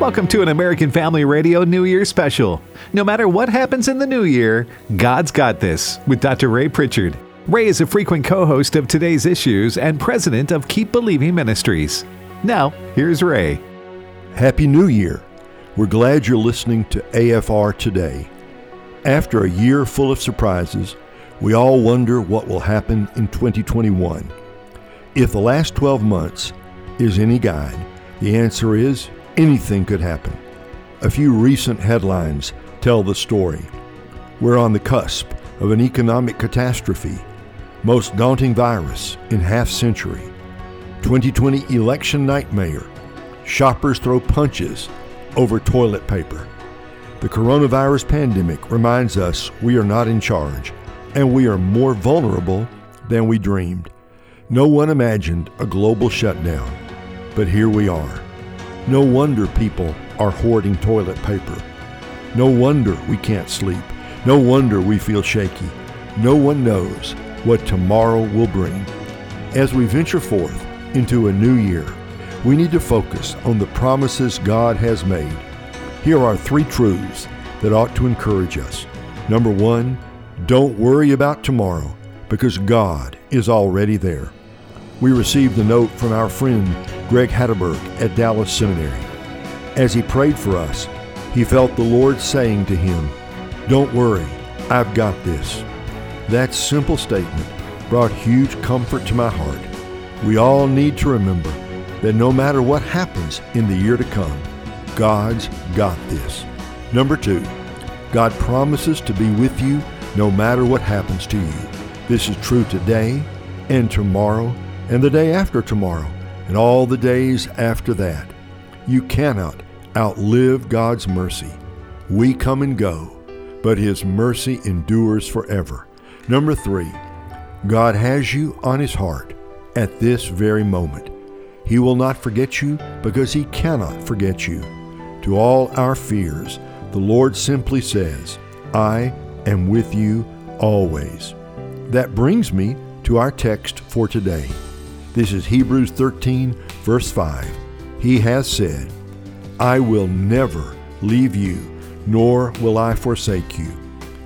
Welcome to an American Family Radio New Year special. No matter what happens in the new year, God's got this with Dr. Ray Pritchard. Ray is a frequent co host of today's issues and president of Keep Believing Ministries. Now, here's Ray. Happy New Year. We're glad you're listening to AFR today. After a year full of surprises, we all wonder what will happen in 2021. If the last 12 months is any guide, the answer is anything could happen. A few recent headlines tell the story. We're on the cusp of an economic catastrophe, most daunting virus in half century. 2020 election nightmare. Shoppers throw punches over toilet paper. The coronavirus pandemic reminds us we are not in charge and we are more vulnerable than we dreamed. No one imagined a global shutdown, but here we are. No wonder people are hoarding toilet paper. No wonder we can't sleep. No wonder we feel shaky. No one knows what tomorrow will bring. As we venture forth into a new year, we need to focus on the promises God has made. Here are three truths that ought to encourage us. Number one, don't worry about tomorrow because God is already there. We received a note from our friend Greg Hatterberg at Dallas Seminary. As he prayed for us, he felt the Lord saying to him, Don't worry, I've got this. That simple statement brought huge comfort to my heart. We all need to remember that no matter what happens in the year to come, God's got this. Number two, God promises to be with you no matter what happens to you. This is true today and tomorrow and the day after tomorrow and all the days after that. You cannot outlive God's mercy. We come and go, but His mercy endures forever. Number three, God has you on His heart at this very moment. He will not forget you because He cannot forget you. To all our fears, the Lord simply says, I am with you always. That brings me to our text for today. This is Hebrews 13, verse 5. He has said, I will never leave you, nor will I forsake you.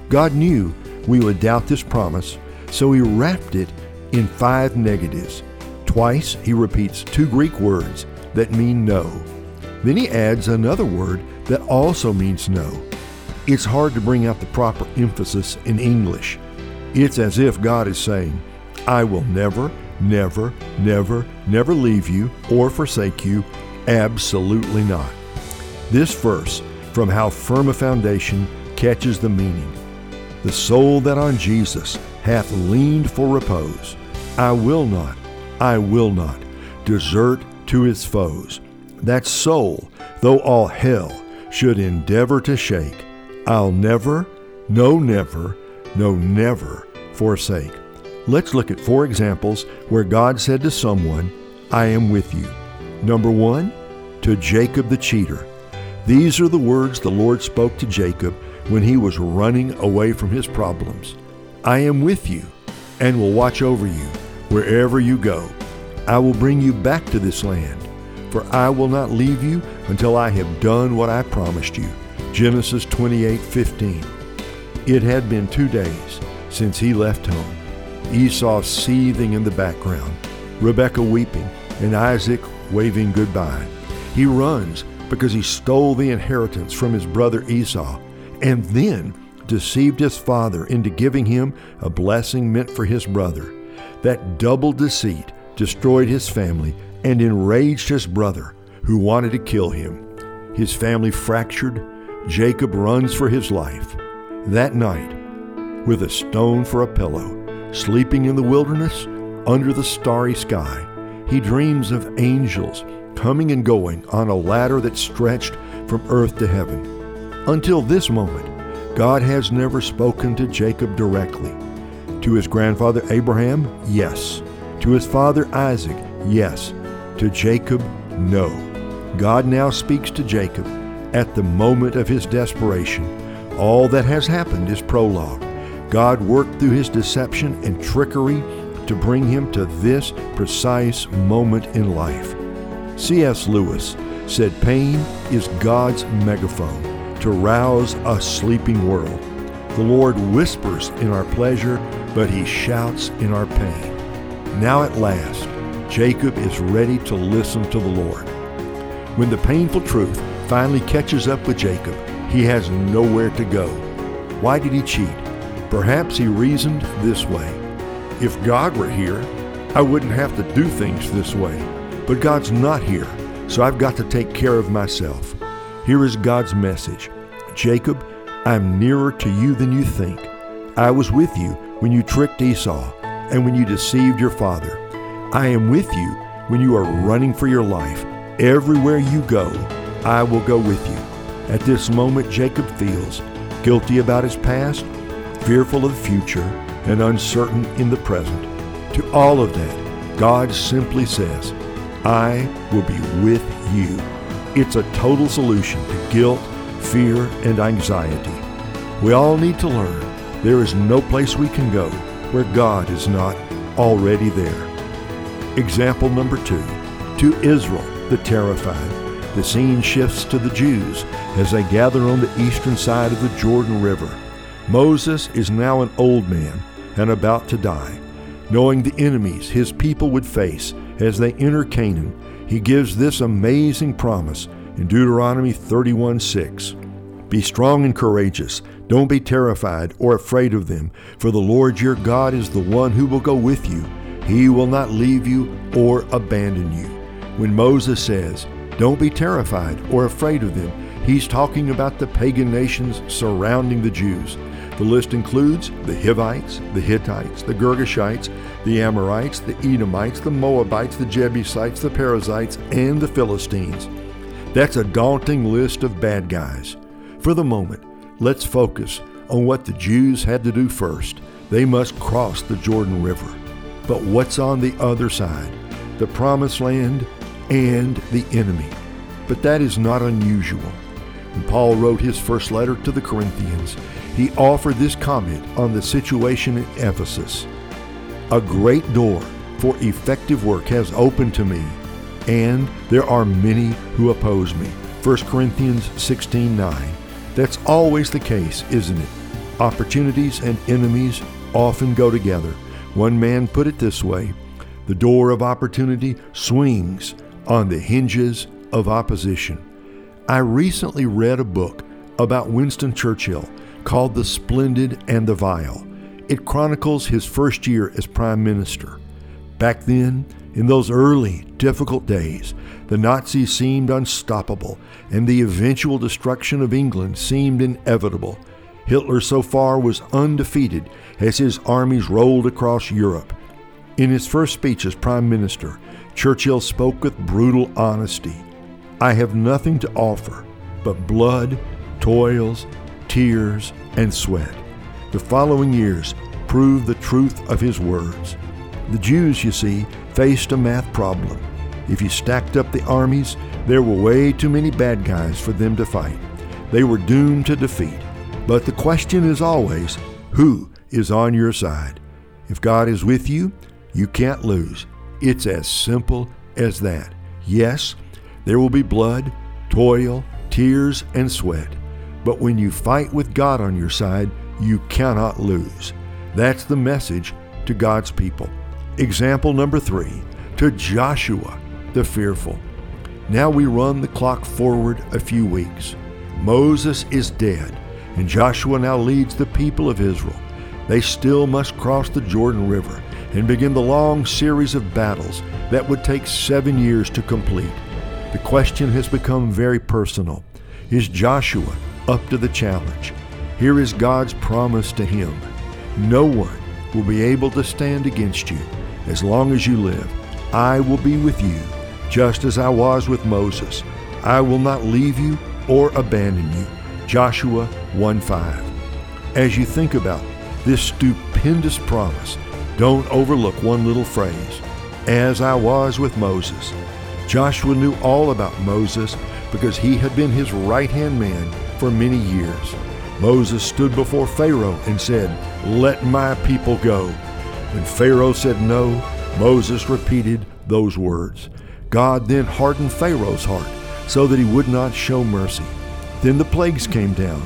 God knew we would doubt this promise, so he wrapped it in five negatives. Twice he repeats two Greek words that mean no. Then he adds another word that also means no. It's hard to bring out the proper emphasis in English. It's as if God is saying, I will never, never, never, never leave you or forsake you. Absolutely not. This verse, from how firm a foundation, catches the meaning. The soul that on Jesus hath leaned for repose, I will not, I will not desert to its foes. That soul, though all hell should endeavor to shake, I'll never, no never, no never forsake. Let's look at four examples where God said to someone, I am with you. Number one, to Jacob the cheater. These are the words the Lord spoke to Jacob when he was running away from his problems. I am with you and will watch over you wherever you go. I will bring you back to this land, for I will not leave you until I have done what I promised you. Genesis 28:15. It had been 2 days since he left home. Esau seething in the background, Rebekah weeping, and Isaac waving goodbye. He runs because he stole the inheritance from his brother Esau and then deceived his father into giving him a blessing meant for his brother. That double deceit destroyed his family and enraged his brother, who wanted to kill him. His family fractured. Jacob runs for his life. That night, with a stone for a pillow, Sleeping in the wilderness, under the starry sky, he dreams of angels coming and going on a ladder that stretched from earth to heaven. Until this moment, God has never spoken to Jacob directly. To his grandfather Abraham, yes. To his father Isaac, yes. To Jacob, no. God now speaks to Jacob at the moment of his desperation. All that has happened is prologue. God worked through his deception and trickery to bring him to this precise moment in life. C.S. Lewis said pain is God's megaphone to rouse a sleeping world. The Lord whispers in our pleasure, but he shouts in our pain. Now at last, Jacob is ready to listen to the Lord. When the painful truth finally catches up with Jacob, he has nowhere to go. Why did he cheat? Perhaps he reasoned this way If God were here, I wouldn't have to do things this way. But God's not here, so I've got to take care of myself. Here is God's message Jacob, I'm nearer to you than you think. I was with you when you tricked Esau and when you deceived your father. I am with you when you are running for your life. Everywhere you go, I will go with you. At this moment, Jacob feels guilty about his past, fearful of the future, and uncertain in the present. To all of that, God simply says, I will be with you. It's a total solution to guilt, fear, and anxiety. We all need to learn there is no place we can go where God is not already there. Example number two to Israel, the terrified. The scene shifts to the Jews as they gather on the eastern side of the Jordan River. Moses is now an old man and about to die. Knowing the enemies his people would face as they enter Canaan, he gives this amazing promise in Deuteronomy 31 6. Be strong and courageous. Don't be terrified or afraid of them, for the Lord your God is the one who will go with you. He will not leave you or abandon you. When Moses says, Don't be terrified or afraid of them, he's talking about the pagan nations surrounding the Jews. The list includes the Hivites, the Hittites, the Girgashites, the Amorites, the Edomites, the Moabites, the Jebusites, the Perizzites, and the Philistines. That's a daunting list of bad guys. For the moment, let's focus on what the Jews had to do first. They must cross the Jordan River. But what's on the other side? The Promised Land and the enemy. But that is not unusual. When Paul wrote his first letter to the Corinthians, he offered this comment on the situation in Ephesus A great door for effective work has opened to me, and there are many who oppose me. 1 Corinthians 16 9. That's always the case, isn't it? Opportunities and enemies often go together. One man put it this way The door of opportunity swings on the hinges of opposition. I recently read a book about Winston Churchill called The Splendid and the Vile. It chronicles his first year as Prime Minister. Back then, in those early, difficult days, the Nazis seemed unstoppable, and the eventual destruction of England seemed inevitable. Hitler so far was undefeated as his armies rolled across Europe. In his first speech as Prime Minister, Churchill spoke with brutal honesty. I have nothing to offer but blood, toils, tears, and sweat. The following years proved the truth of his words. The Jews, you see, faced a math problem. If you stacked up the armies, there were way too many bad guys for them to fight. They were doomed to defeat. But the question is always who is on your side? If God is with you, you can't lose. It's as simple as that. Yes, there will be blood, toil, tears, and sweat. But when you fight with God on your side, you cannot lose. That's the message to God's people. Example number three to Joshua the fearful. Now we run the clock forward a few weeks. Moses is dead, and Joshua now leads the people of Israel. They still must cross the Jordan River and begin the long series of battles that would take seven years to complete. The question has become very personal. Is Joshua up to the challenge? Here is God's promise to him No one will be able to stand against you as long as you live. I will be with you, just as I was with Moses. I will not leave you or abandon you. Joshua 1 5. As you think about this stupendous promise, don't overlook one little phrase as I was with Moses. Joshua knew all about Moses because he had been his right hand man for many years. Moses stood before Pharaoh and said, Let my people go. When Pharaoh said no, Moses repeated those words. God then hardened Pharaoh's heart so that he would not show mercy. Then the plagues came down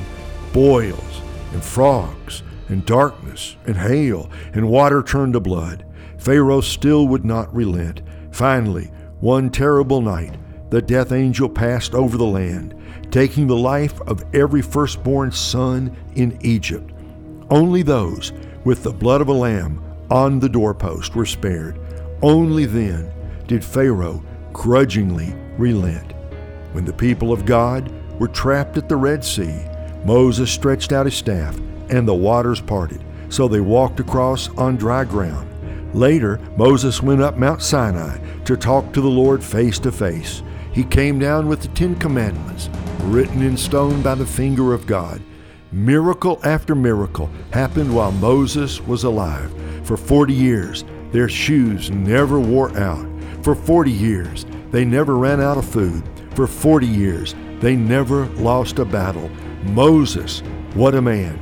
boils and frogs and darkness and hail and water turned to blood. Pharaoh still would not relent. Finally, one terrible night, the death angel passed over the land, taking the life of every firstborn son in Egypt. Only those with the blood of a lamb on the doorpost were spared. Only then did Pharaoh grudgingly relent. When the people of God were trapped at the Red Sea, Moses stretched out his staff, and the waters parted, so they walked across on dry ground. Later, Moses went up Mount Sinai to talk to the Lord face to face. He came down with the Ten Commandments, written in stone by the finger of God. Miracle after miracle happened while Moses was alive. For 40 years, their shoes never wore out. For 40 years, they never ran out of food. For 40 years, they never lost a battle. Moses, what a man.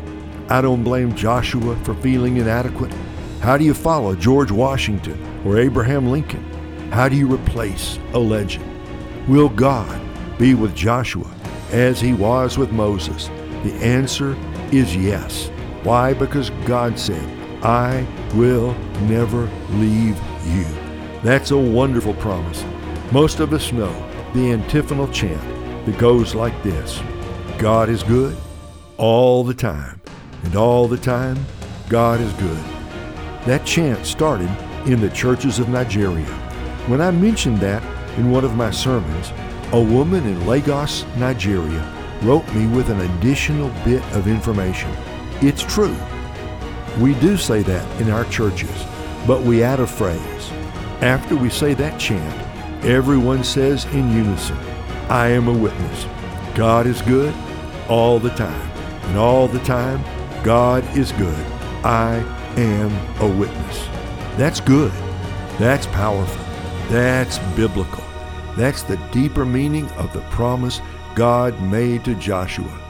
I don't blame Joshua for feeling inadequate. How do you follow George Washington or Abraham Lincoln? How do you replace a legend? Will God be with Joshua as he was with Moses? The answer is yes. Why? Because God said, I will never leave you. That's a wonderful promise. Most of us know the antiphonal chant that goes like this God is good all the time, and all the time, God is good. That chant started in the churches of Nigeria. When I mentioned that in one of my sermons, a woman in Lagos, Nigeria, wrote me with an additional bit of information. It's true. We do say that in our churches, but we add a phrase. After we say that chant, everyone says in unison, I am a witness. God is good all the time. And all the time, God is good. I am a witness. That's good. That's powerful. That's biblical. That's the deeper meaning of the promise God made to Joshua.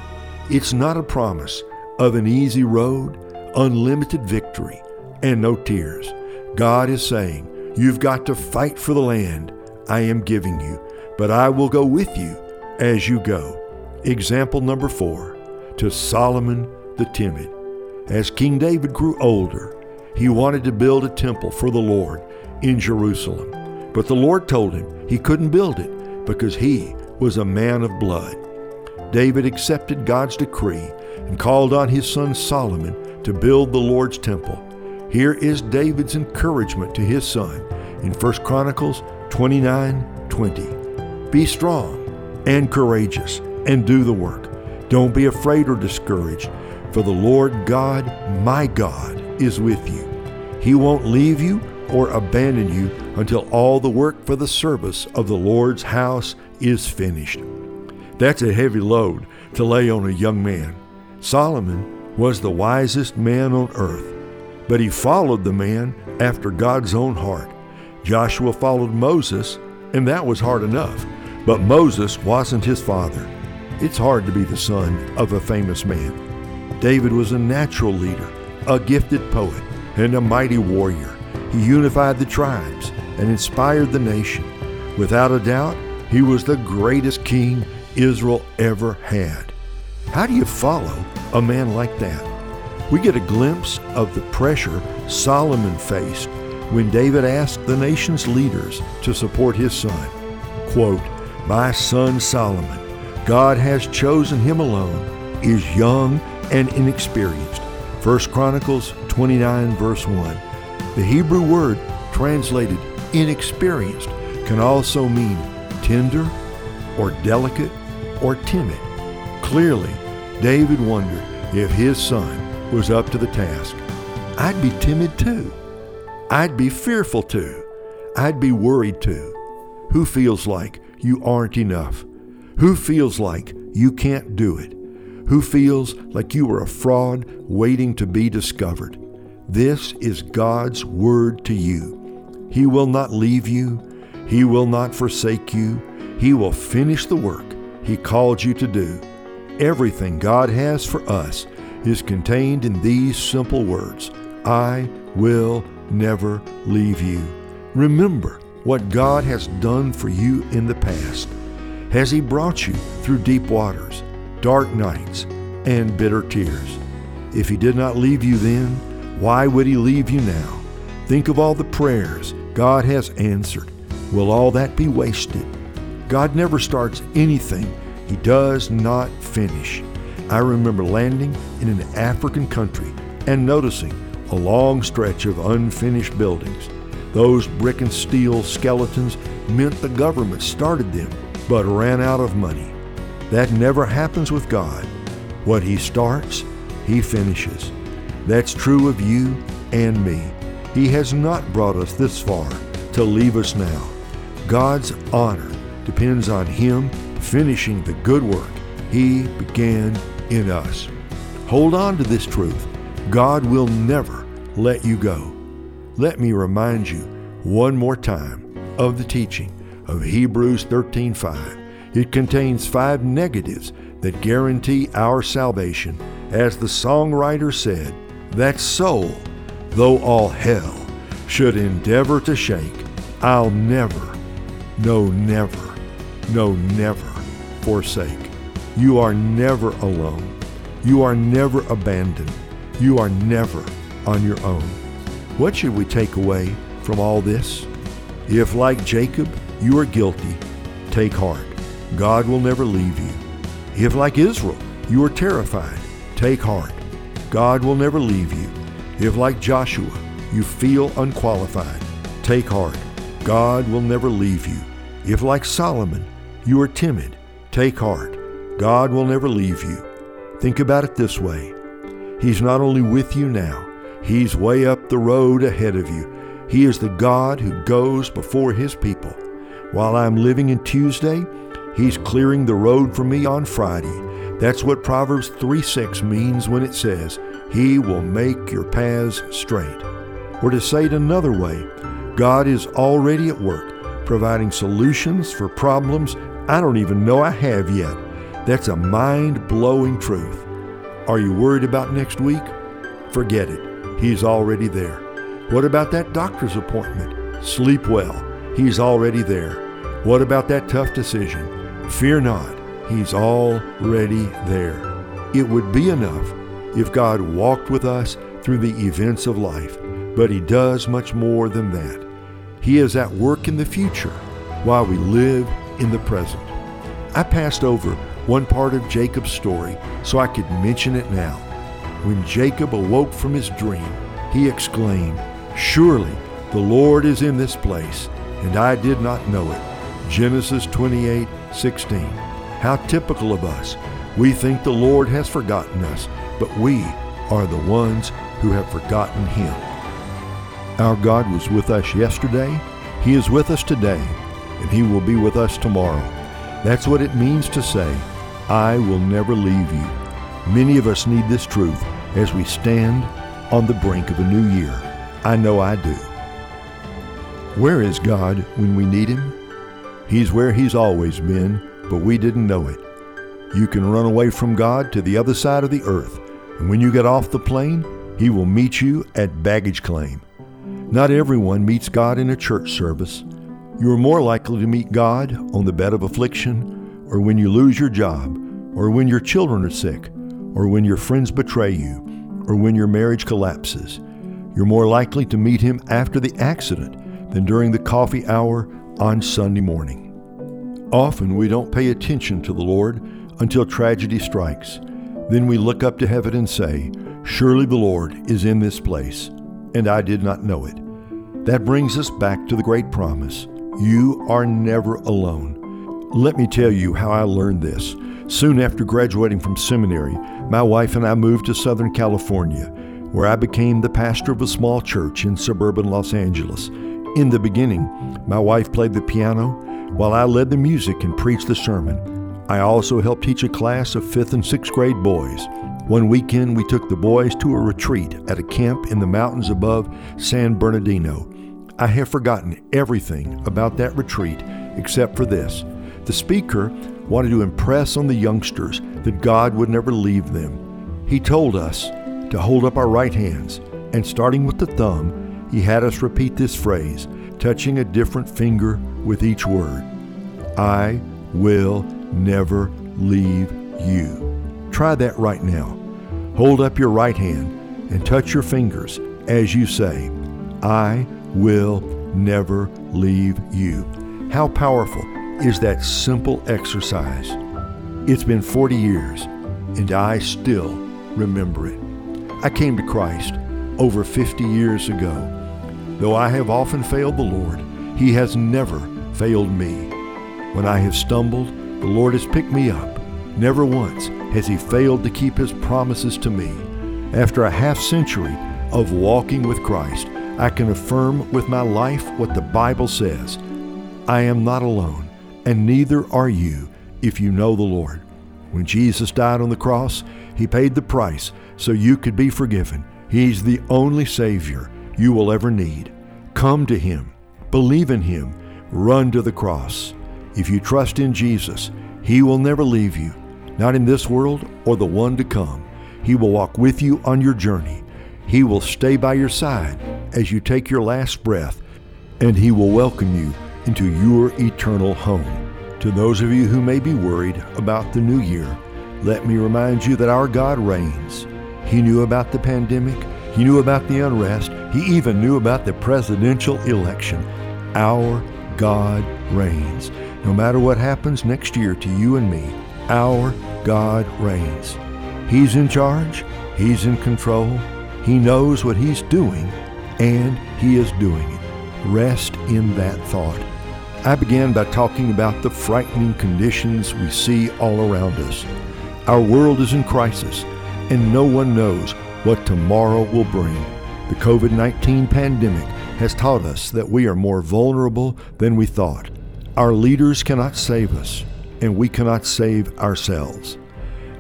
It's not a promise of an easy road, unlimited victory, and no tears. God is saying, You've got to fight for the land I am giving you, but I will go with you as you go. Example number four to Solomon the timid. As King David grew older, he wanted to build a temple for the Lord in Jerusalem. But the Lord told him he couldn't build it because he was a man of blood. David accepted God's decree and called on his son Solomon to build the Lord's temple. Here is David's encouragement to his son in 1 Chronicles 29:20. Be strong and courageous and do the work. Don't be afraid or discouraged, for the Lord God, my God, is with you. He won't leave you or abandon you until all the work for the service of the Lord's house is finished. That's a heavy load to lay on a young man. Solomon was the wisest man on earth, but he followed the man after God's own heart. Joshua followed Moses, and that was hard enough, but Moses wasn't his father. It's hard to be the son of a famous man. David was a natural leader, a gifted poet, and a mighty warrior. He unified the tribes and inspired the nation. Without a doubt, he was the greatest king Israel ever had. How do you follow a man like that? We get a glimpse of the pressure Solomon faced when David asked the nation's leaders to support his son. Quote, My son Solomon God has chosen him alone, is young and inexperienced. 1 Chronicles 29, verse 1. The Hebrew word translated inexperienced can also mean tender or delicate or timid. Clearly, David wondered if his son was up to the task. I'd be timid too. I'd be fearful too. I'd be worried too. Who feels like you aren't enough? Who feels like you can't do it? Who feels like you are a fraud waiting to be discovered? This is God's word to you. He will not leave you. He will not forsake you. He will finish the work He called you to do. Everything God has for us is contained in these simple words I will never leave you. Remember what God has done for you in the past. Has He brought you through deep waters, dark nights, and bitter tears? If He did not leave you then, why would He leave you now? Think of all the prayers God has answered. Will all that be wasted? God never starts anything He does not finish. I remember landing in an African country and noticing a long stretch of unfinished buildings. Those brick and steel skeletons meant the government started them but ran out of money. That never happens with God. What He starts, He finishes. That's true of you and me. He has not brought us this far to leave us now. God's honor depends on Him finishing the good work He began in us. Hold on to this truth. God will never let you go. Let me remind you one more time of the teaching of Hebrews 13:5. It contains five negatives that guarantee our salvation. As the songwriter said, that soul, though all hell should endeavor to shake, I'll never, no never, no never forsake. You are never alone. You are never abandoned. You are never on your own. What should we take away from all this? If, like Jacob, you are guilty, take heart. God will never leave you. If, like Israel, you are terrified, take heart. God will never leave you. If, like Joshua, you feel unqualified, take heart. God will never leave you. If, like Solomon, you are timid, take heart. God will never leave you. Think about it this way He's not only with you now, He's way up the road ahead of you. He is the God who goes before His people. While I'm living in Tuesday, He's clearing the road for me on Friday. That's what Proverbs 3 6 means when it says, He will make your paths straight. Or to say it another way, God is already at work, providing solutions for problems I don't even know I have yet. That's a mind blowing truth. Are you worried about next week? Forget it. He's already there. What about that doctor's appointment? Sleep well. He's already there. What about that tough decision? Fear not. He's already there. It would be enough if God walked with us through the events of life, but He does much more than that. He is at work in the future while we live in the present. I passed over one part of Jacob's story so I could mention it now. When Jacob awoke from his dream, he exclaimed, Surely the Lord is in this place, and I did not know it. Genesis 28 16. How typical of us. We think the Lord has forgotten us, but we are the ones who have forgotten Him. Our God was with us yesterday, He is with us today, and He will be with us tomorrow. That's what it means to say, I will never leave you. Many of us need this truth as we stand on the brink of a new year. I know I do. Where is God when we need Him? He's where He's always been, but we didn't know it. You can run away from God to the other side of the earth, and when you get off the plane, He will meet you at baggage claim. Not everyone meets God in a church service. You are more likely to meet God on the bed of affliction, or when you lose your job, or when your children are sick, or when your friends betray you, or when your marriage collapses. You're more likely to meet him after the accident than during the coffee hour on Sunday morning. Often we don't pay attention to the Lord until tragedy strikes. Then we look up to heaven and say, Surely the Lord is in this place, and I did not know it. That brings us back to the great promise you are never alone. Let me tell you how I learned this. Soon after graduating from seminary, my wife and I moved to Southern California, where I became the pastor of a small church in suburban Los Angeles. In the beginning, my wife played the piano while I led the music and preached the sermon. I also helped teach a class of fifth and sixth grade boys. One weekend, we took the boys to a retreat at a camp in the mountains above San Bernardino. I have forgotten everything about that retreat except for this. The speaker wanted to impress on the youngsters that God would never leave them. He told us to hold up our right hands and, starting with the thumb, he had us repeat this phrase, touching a different finger with each word I will never leave you. Try that right now. Hold up your right hand and touch your fingers as you say, I will never leave you. How powerful is that simple exercise? It's been 40 years, and I still remember it. I came to Christ over 50 years ago. Though I have often failed the Lord, He has never failed me. When I have stumbled, the Lord has picked me up. Never once has He failed to keep His promises to me. After a half century of walking with Christ, I can affirm with my life what the Bible says I am not alone, and neither are you if you know the Lord. When Jesus died on the cross, He paid the price so you could be forgiven. He's the only Savior you will ever need. Come to Him, believe in Him, run to the cross. If you trust in Jesus, He will never leave you, not in this world or the one to come. He will walk with you on your journey. He will stay by your side as you take your last breath, and He will welcome you into your eternal home. To those of you who may be worried about the new year, let me remind you that our God reigns. He knew about the pandemic, He knew about the unrest, He even knew about the presidential election. Our God reigns. No matter what happens next year to you and me, our God reigns. He's in charge, He's in control, he knows what He's doing, and He is doing it. Rest in that thought. I began by talking about the frightening conditions we see all around us. Our world is in crisis, and no one knows what tomorrow will bring. The COVID 19 pandemic has taught us that we are more vulnerable than we thought. Our leaders cannot save us, and we cannot save ourselves.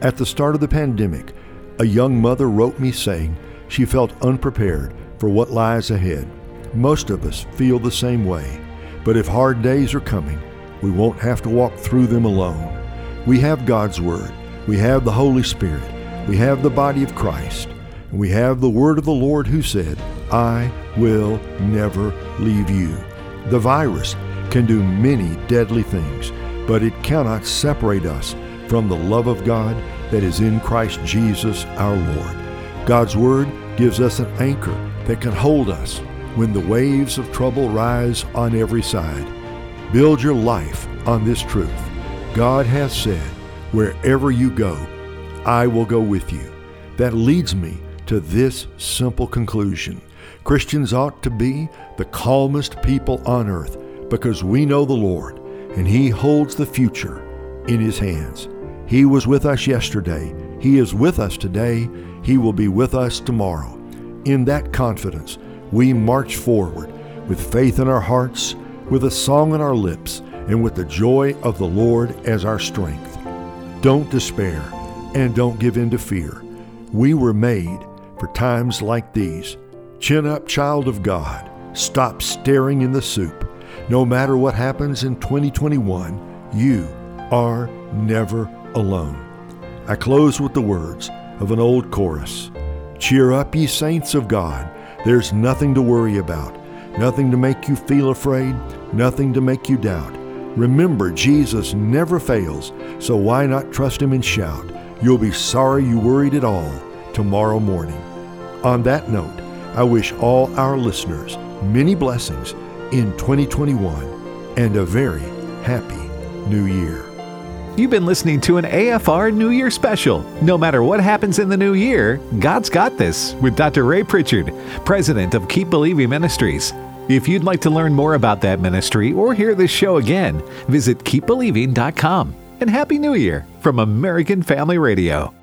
At the start of the pandemic, a young mother wrote me saying she felt unprepared for what lies ahead. Most of us feel the same way, but if hard days are coming, we won't have to walk through them alone. We have God's Word, we have the Holy Spirit, we have the body of Christ, and we have the Word of the Lord who said, I will never leave you. The virus can do many deadly things, but it cannot separate us from the love of God that is in Christ Jesus our Lord. God's Word gives us an anchor that can hold us when the waves of trouble rise on every side. Build your life on this truth. God has said, Wherever you go, I will go with you. That leads me to this simple conclusion Christians ought to be the calmest people on earth because we know the Lord and He holds the future in His hands. He was with us yesterday, He is with us today, he will be with us tomorrow. In that confidence, we march forward with faith in our hearts, with a song on our lips, and with the joy of the Lord as our strength. Don't despair and don't give in to fear. We were made for times like these. Chin up, child of God. Stop staring in the soup. No matter what happens in 2021, you are never alone. I close with the words of an old chorus Cheer up, ye saints of God. There's nothing to worry about, nothing to make you feel afraid, nothing to make you doubt. Remember, Jesus never fails, so why not trust Him and shout? You'll be sorry you worried at all tomorrow morning. On that note, I wish all our listeners many blessings in 2021 and a very happy new year. You've been listening to an AFR New Year special. No matter what happens in the new year, God's got this with Dr. Ray Pritchard, president of Keep Believing Ministries. If you'd like to learn more about that ministry or hear this show again, visit keepbelieving.com. And Happy New Year from American Family Radio.